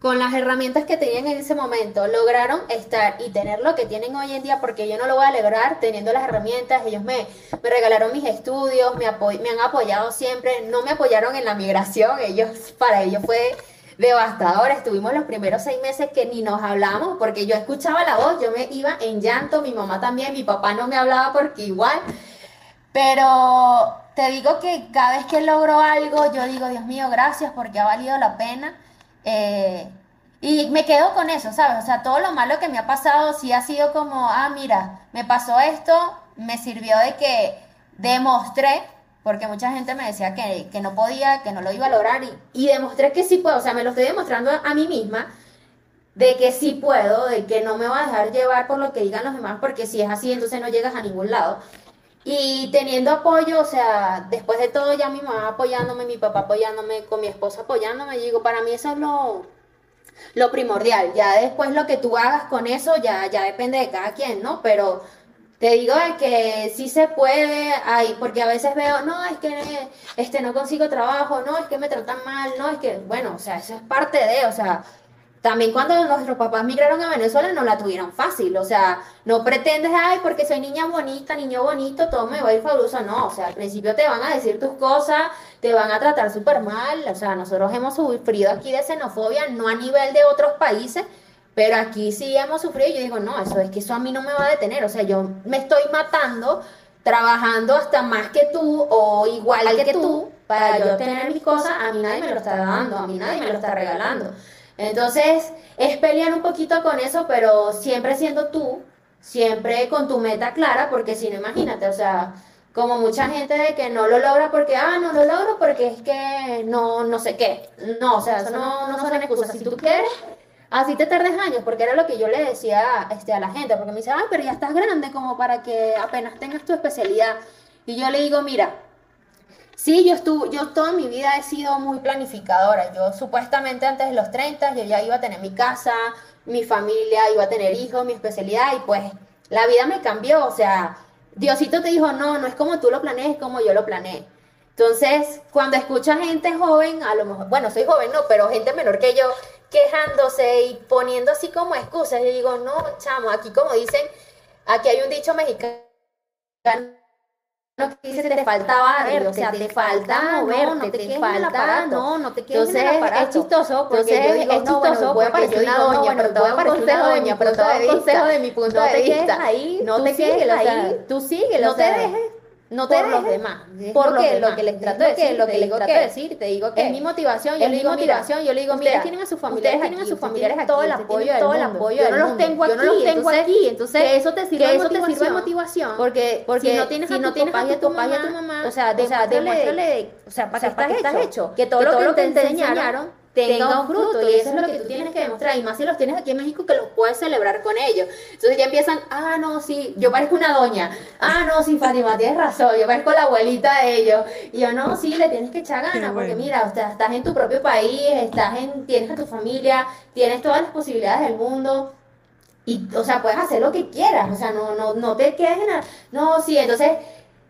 con las herramientas que tenían en ese momento, lograron estar y tener lo que tienen hoy en día, porque yo no lo voy a lograr teniendo las herramientas. Ellos me, me regalaron mis estudios, me, me han apoyado siempre, no me apoyaron en la migración, ellos, para ellos fue devastador. Estuvimos los primeros seis meses que ni nos hablábamos porque yo escuchaba la voz, yo me iba en llanto, mi mamá también, mi papá no me hablaba porque igual. Pero te digo que cada vez que logro algo, yo digo, Dios mío, gracias porque ha valido la pena. Eh, y me quedo con eso, ¿sabes? O sea, todo lo malo que me ha pasado sí ha sido como, ah, mira, me pasó esto, me sirvió de que demostré porque mucha gente me decía que, no podía, que no lo iba a lograr y, demostré que sí puedo, o sea, me lo estoy demostrando a, mí misma de que sí puedo, de que no me voy a dejar llevar por lo que digan los demás, porque si es así, entonces no llegas a ningún lado. Y teniendo apoyo, o sea, después de todo ya mi mamá apoyándome, mi papá apoyándome, con mi esposa apoyándome, digo, para mí eso es lo, lo primordial. Ya después lo que tú hagas con eso ya, ya depende de cada quien, ¿no? Pero te digo que sí se puede, ay, porque a veces veo, no, es que este, no consigo trabajo, no, es que me tratan mal, no, es que, bueno, o sea, eso es parte de, o sea, también cuando nuestros papás migraron a Venezuela no la tuvieron fácil, o sea, no pretendes, ay, porque soy niña bonita, niño bonito, todo me va a ir fabuloso, no, o sea, al principio te van a decir tus cosas, te van a tratar súper mal, o sea, nosotros hemos sufrido aquí de xenofobia, no a nivel de otros países, pero aquí sí hemos sufrido y yo digo, no, eso es que eso a mí no me va a detener, o sea, yo me estoy matando trabajando hasta más que tú o igual que, que tú para yo tener mis cosas, a mí nadie me lo está dando, a mí nadie me lo está regalando. Entonces, es pelear un poquito con eso, pero siempre siendo tú, siempre con tu meta clara, porque si no, imagínate, o sea, como mucha gente de que no lo logra porque, ah, no lo logro porque es que no, no sé qué. No, o sea, eso no, no son excusas. Si tú quieres, así te tardes años, porque era lo que yo le decía este, a la gente, porque me dice, ah, pero ya estás grande como para que apenas tengas tu especialidad. Y yo le digo, mira, Sí, yo estuve, yo toda mi vida he sido muy planificadora. Yo supuestamente antes de los 30 yo ya iba a tener mi casa, mi familia, iba a tener hijos, mi especialidad y pues la vida me cambió. O sea, Diosito te dijo, no, no es como tú lo planees, es como yo lo planeé. Entonces, cuando escucha gente joven, a lo mejor, bueno, soy joven, no, pero gente menor que yo, quejándose y poniendo así como excusas, yo digo, no, chamo, aquí como dicen, aquí hay un dicho mexicano no que dice te falta barrio, o sea, te, falta moverte, no, te, falta, no, no te quedes Entonces, es chistoso, porque yo digo, es chistoso, puede parecer una doña, pero te voy a parecer una doña, pero te consejo de mi punto de vista. No te quedes ahí, tú síguelo, no te dejes no por los demás. Por lo que, lo que les trato de decir, lo que les de decir, te digo que es mi motivación, yo le digo motivación, yo le digo, mira, tienen a sus familiares, tienen a sus familiares todo el apoyo, todo el apoyo, yo no los tengo aquí, no los tengo aquí, entonces eso te sirve, eso te sirve de motivación, porque porque si no tienes a tu papá y a tu mamá, o sea, demuéstrale, o sea, para qué estás hecho, que todo lo que te enseñaron tenga un fruto y eso es lo que tú tienes que demostrar y más si los tienes aquí en México que los puedes celebrar con ellos. Entonces ya empiezan ah no sí yo parezco una doña. Ah no sí Fátima tienes razón yo parezco la abuelita de ellos y yo no sí le tienes que echar ganas porque mira o sea, estás en tu propio país estás en tienes a tu familia tienes todas las posibilidades del mundo y o sea puedes hacer lo que quieras o sea no no no te quedes en nada no sí entonces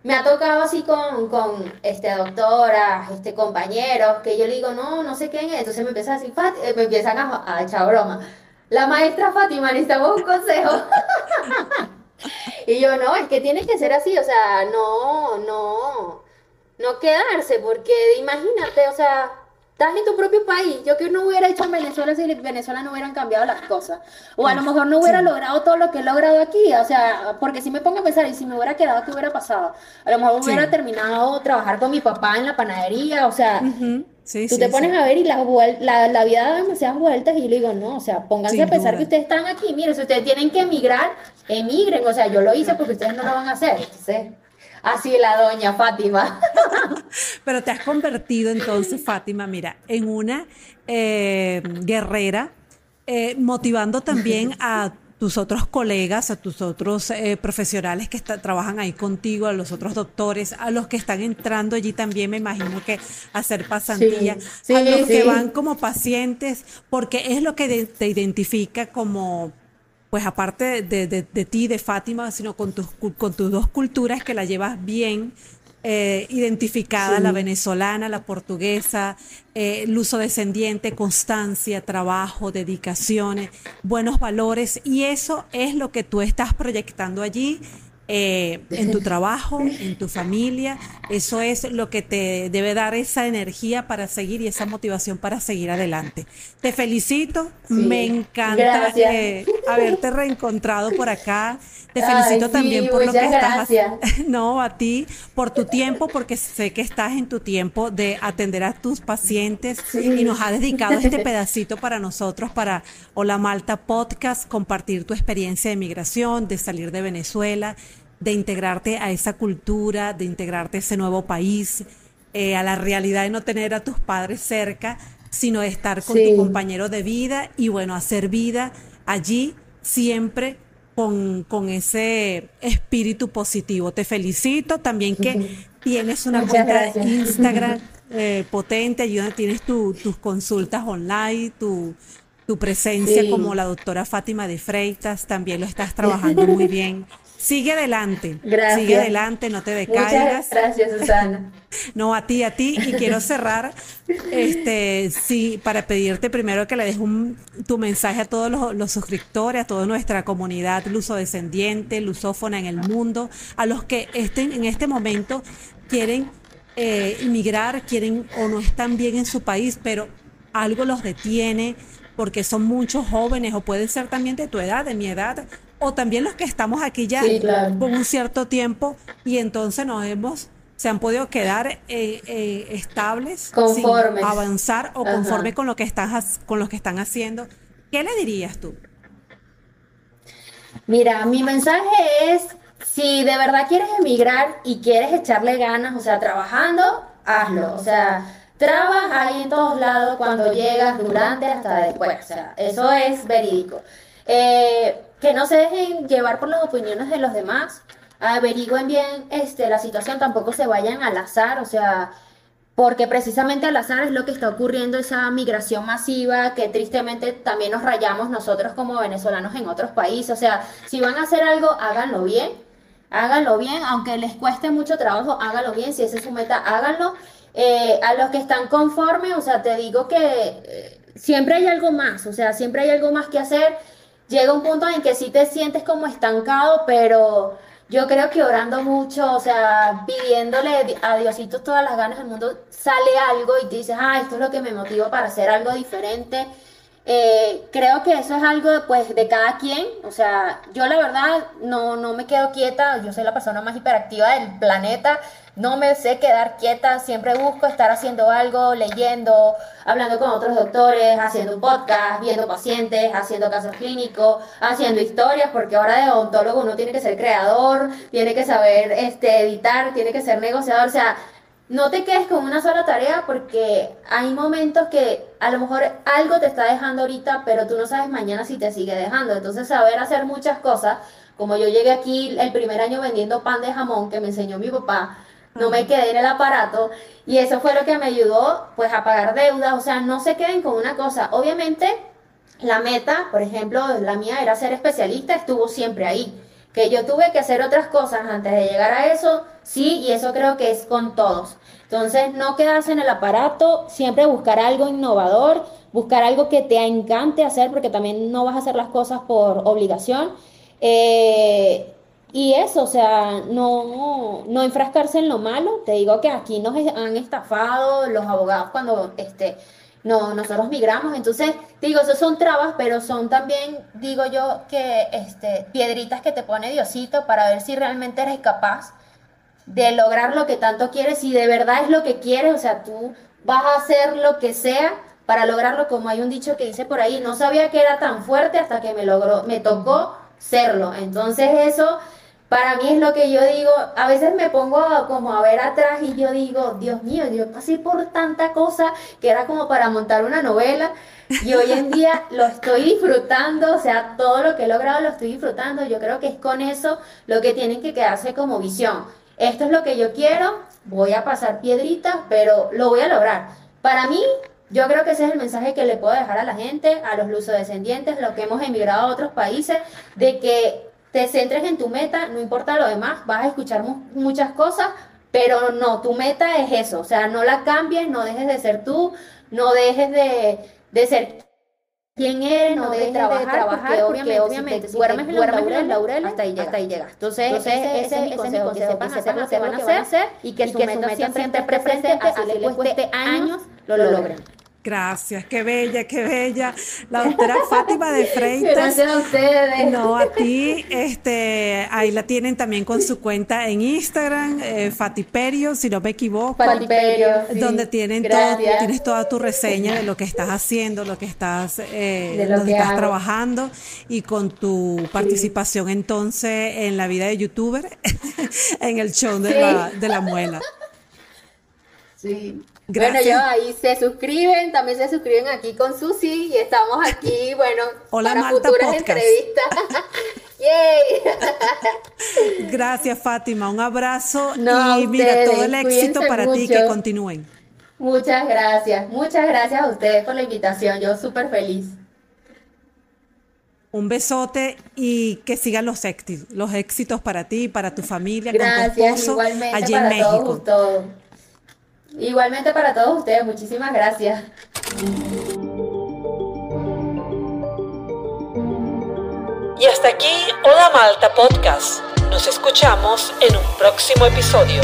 me ha tocado así con, con este, doctoras, este, compañeros, que yo le digo, no, no sé es. Entonces me empiezan a decir, eh, me empiezan a, a, echar broma. La maestra Fátima, necesitamos un consejo. y yo, no, es que tiene que ser así, o sea, no, no, no quedarse, porque imagínate, o sea, estás en tu propio país. Yo que no hubiera hecho en Venezuela si en Venezuela no hubieran cambiado las cosas. O a lo mejor no hubiera logrado todo lo que he logrado aquí. O sea, porque si me pongo a pensar, y si me hubiera quedado, ¿qué hubiera pasado? A lo mejor hubiera terminado trabajar con mi papá en la panadería. O sea, tú te pones a ver y la, la, la, vida da demasiadas vueltas. Y yo le digo, no, o sea, pónganse a pensar que ustedes están aquí. Miren, si ustedes tienen que emigrar, emigren. O sea, yo lo hice porque ustedes no lo van a hacer. Entonces, Así la doña Fátima. Pero te has convertido entonces, Fátima, mira, en una eh, guerrera, eh, motivando también a tus otros colegas, a tus otros eh, profesionales que trabajan ahí contigo, a los otros doctores, a los que están entrando allí también, me imagino que hacer pasantía, a los que van como pacientes, porque es lo que te identifica como pues aparte de, de, de, ti, de Fátima, sino con tus, con tus dos culturas que la llevas bien eh, identificada, la venezolana, la portuguesa, eh, el uso descendiente, constancia, trabajo, dedicaciones, buenos valores, y eso es lo que tú estás proyectando allí eh, en tu trabajo, en tu familia. Eso es lo que te debe dar esa energía para seguir y esa motivación para seguir adelante. Te felicito, me encanta eh, haberte reencontrado por acá. Te felicito también por lo que estás haciendo. No, a ti, por tu tiempo, porque sé que estás en tu tiempo de atender a tus pacientes y nos ha dedicado este pedacito para nosotros, para Hola Malta Podcast, compartir tu experiencia de migración, de salir de Venezuela de integrarte a esa cultura, de integrarte a ese nuevo país, eh, a la realidad de no tener a tus padres cerca, sino de estar con tu compañero de vida y bueno, hacer vida allí siempre con, con ese espíritu positivo. Te felicito también que tienes una cuenta de Instagram eh, potente, allí donde tienes tus consultas online, tu, tu presencia como la doctora Fátima de Freitas, también lo estás trabajando muy bien. Sigue adelante. Gracias. Sigue adelante, no te decaigas. Muchas gracias, Susana. no, a ti, a ti. Y quiero cerrar este, sí, para pedirte primero que le des un, tu mensaje a todos los, suscriptores, a toda nuestra comunidad lusodescendiente, lusófona en el mundo, a los que estén en este momento quieren eh, inmigrar, quieren o no están bien en su país, pero algo los detiene porque son muchos jóvenes o puede ser también de tu edad, de mi edad, o también los que estamos aquí ya por un cierto tiempo y entonces nos hemos se han podido quedar eh, eh, estables, conformes, avanzar o conforme con lo que estás con lo que están haciendo. ¿Qué le dirías tú? Mira, mi mensaje es si de verdad quieres emigrar y quieres echarle ganas, o sea, trabajando, hazlo, o sea, trabaja ahí en todos lados cuando llegas, durante, hasta después, o sea, eso es verídico. Eh, que no se dejen llevar por las opiniones de los demás, averigüen bien este, la situación, tampoco se vayan al azar, o sea, porque precisamente al azar es lo que está ocurriendo, esa migración masiva que tristemente también nos rayamos nosotros como venezolanos en otros países, o sea, si van a hacer algo, háganlo bien, háganlo bien, aunque les cueste mucho trabajo, háganlo bien, si esa es su meta, háganlo. Eh, a los que están conformes, o sea, te digo que eh, siempre hay algo más, o sea, siempre hay algo más que hacer. Llega un punto en que sí te sientes como estancado, pero yo creo que orando mucho, o sea, pidiéndole a Diosito todas las ganas del mundo, sale algo y dices, ah, esto es lo que me motiva para hacer algo diferente. Eh, creo que eso es algo pues de cada quien, o sea, yo la verdad no, no me quedo quieta, yo soy la persona más hiperactiva del planeta, no me sé quedar quieta, siempre busco estar haciendo algo, leyendo, hablando con otros doctores, haciendo un podcast, viendo pacientes, haciendo casos clínicos, haciendo historias, porque ahora de odontólogo uno tiene que ser creador, tiene que saber este, editar, tiene que ser negociador, o sea, no te quedes con una sola tarea porque hay momentos que a lo mejor algo te está dejando ahorita, pero tú no sabes mañana si te sigue dejando. Entonces, saber hacer muchas cosas, como yo llegué aquí el primer año vendiendo pan de jamón que me enseñó mi papá, no me quedé en el aparato y eso fue lo que me ayudó pues a pagar deudas, o sea, no se queden con una cosa. Obviamente la meta, por ejemplo, la mía era ser especialista, estuvo siempre ahí. Que yo tuve que hacer otras cosas antes de llegar a eso, sí, y eso creo que es con todos. Entonces, no quedarse en el aparato, siempre buscar algo innovador, buscar algo que te encante hacer, porque también no vas a hacer las cosas por obligación. Eh, y eso, o sea, no, no enfrascarse en lo malo. Te digo que aquí nos han estafado los abogados cuando este, no, nosotros migramos. Entonces, digo, eso son trabas, pero son también, digo yo, que este, piedritas que te pone Diosito para ver si realmente eres capaz de lograr lo que tanto quieres. Si de verdad es lo que quieres, o sea, tú vas a hacer lo que sea para lograrlo, como hay un dicho que dice por ahí, no sabía que era tan fuerte hasta que me logró, me tocó serlo. Entonces eso para mí es lo que yo digo, a veces me pongo como a ver atrás y yo digo, Dios mío, yo pasé por tanta cosa que era como para montar una novela y hoy en día lo estoy disfrutando, o sea, todo lo que he logrado lo estoy disfrutando, yo creo que es con eso lo que tienen que quedarse como visión. Esto es lo que yo quiero, voy a pasar piedritas, pero lo voy a lograr. Para mí, yo creo que ese es el mensaje que le puedo dejar a la gente, a los lusodescendientes, los que hemos emigrado a otros países, de que te centres en tu meta, no importa lo demás, vas a escuchar muchas cosas, pero no, tu meta es eso, o sea, no la cambies, no dejes de ser tú, no dejes de, de ser quien eres, no, dejes de trabajar, porque, obviamente, si duermes, en, los laureles, hasta ahí llegas. Llega. Entonces, ese, ese, es mi consejo, que sepan hacer lo que van a hacer y que, su, meta, siempre esté presente, así cueste años, lo logren. Gracias, qué bella, qué bella. La doctora Fátima de Freitas. Gracias a ustedes. No, a ti, este, ahí la tienen también con su cuenta en Instagram, eh, Fatiperio, si no me equivoco. Fatiperio. Donde tienen todo, tienes toda tu reseña de lo que estás haciendo, lo que estás, eh, lo que estás trabajando y con tu participación entonces en la vida de youtuber, en el show de, la, de la muela. Sí. Bueno, yo ahí se suscriben, también se suscriben aquí con Susi y estamos aquí, bueno, para futuras entrevistas. Yay. Gracias, Fátima. Un abrazo y mira, todo el éxito para ti, que continúen. Muchas gracias, muchas gracias a ustedes por la invitación. Yo súper feliz. Un besote y que sigan los éxitos, los éxitos para ti, para tu familia, gracias, con tu esposo igualmente allí para en México. Todos, Igualmente para todos ustedes, muchísimas gracias. Y hasta aquí Hola Malta Podcast. Nos escuchamos en un próximo episodio.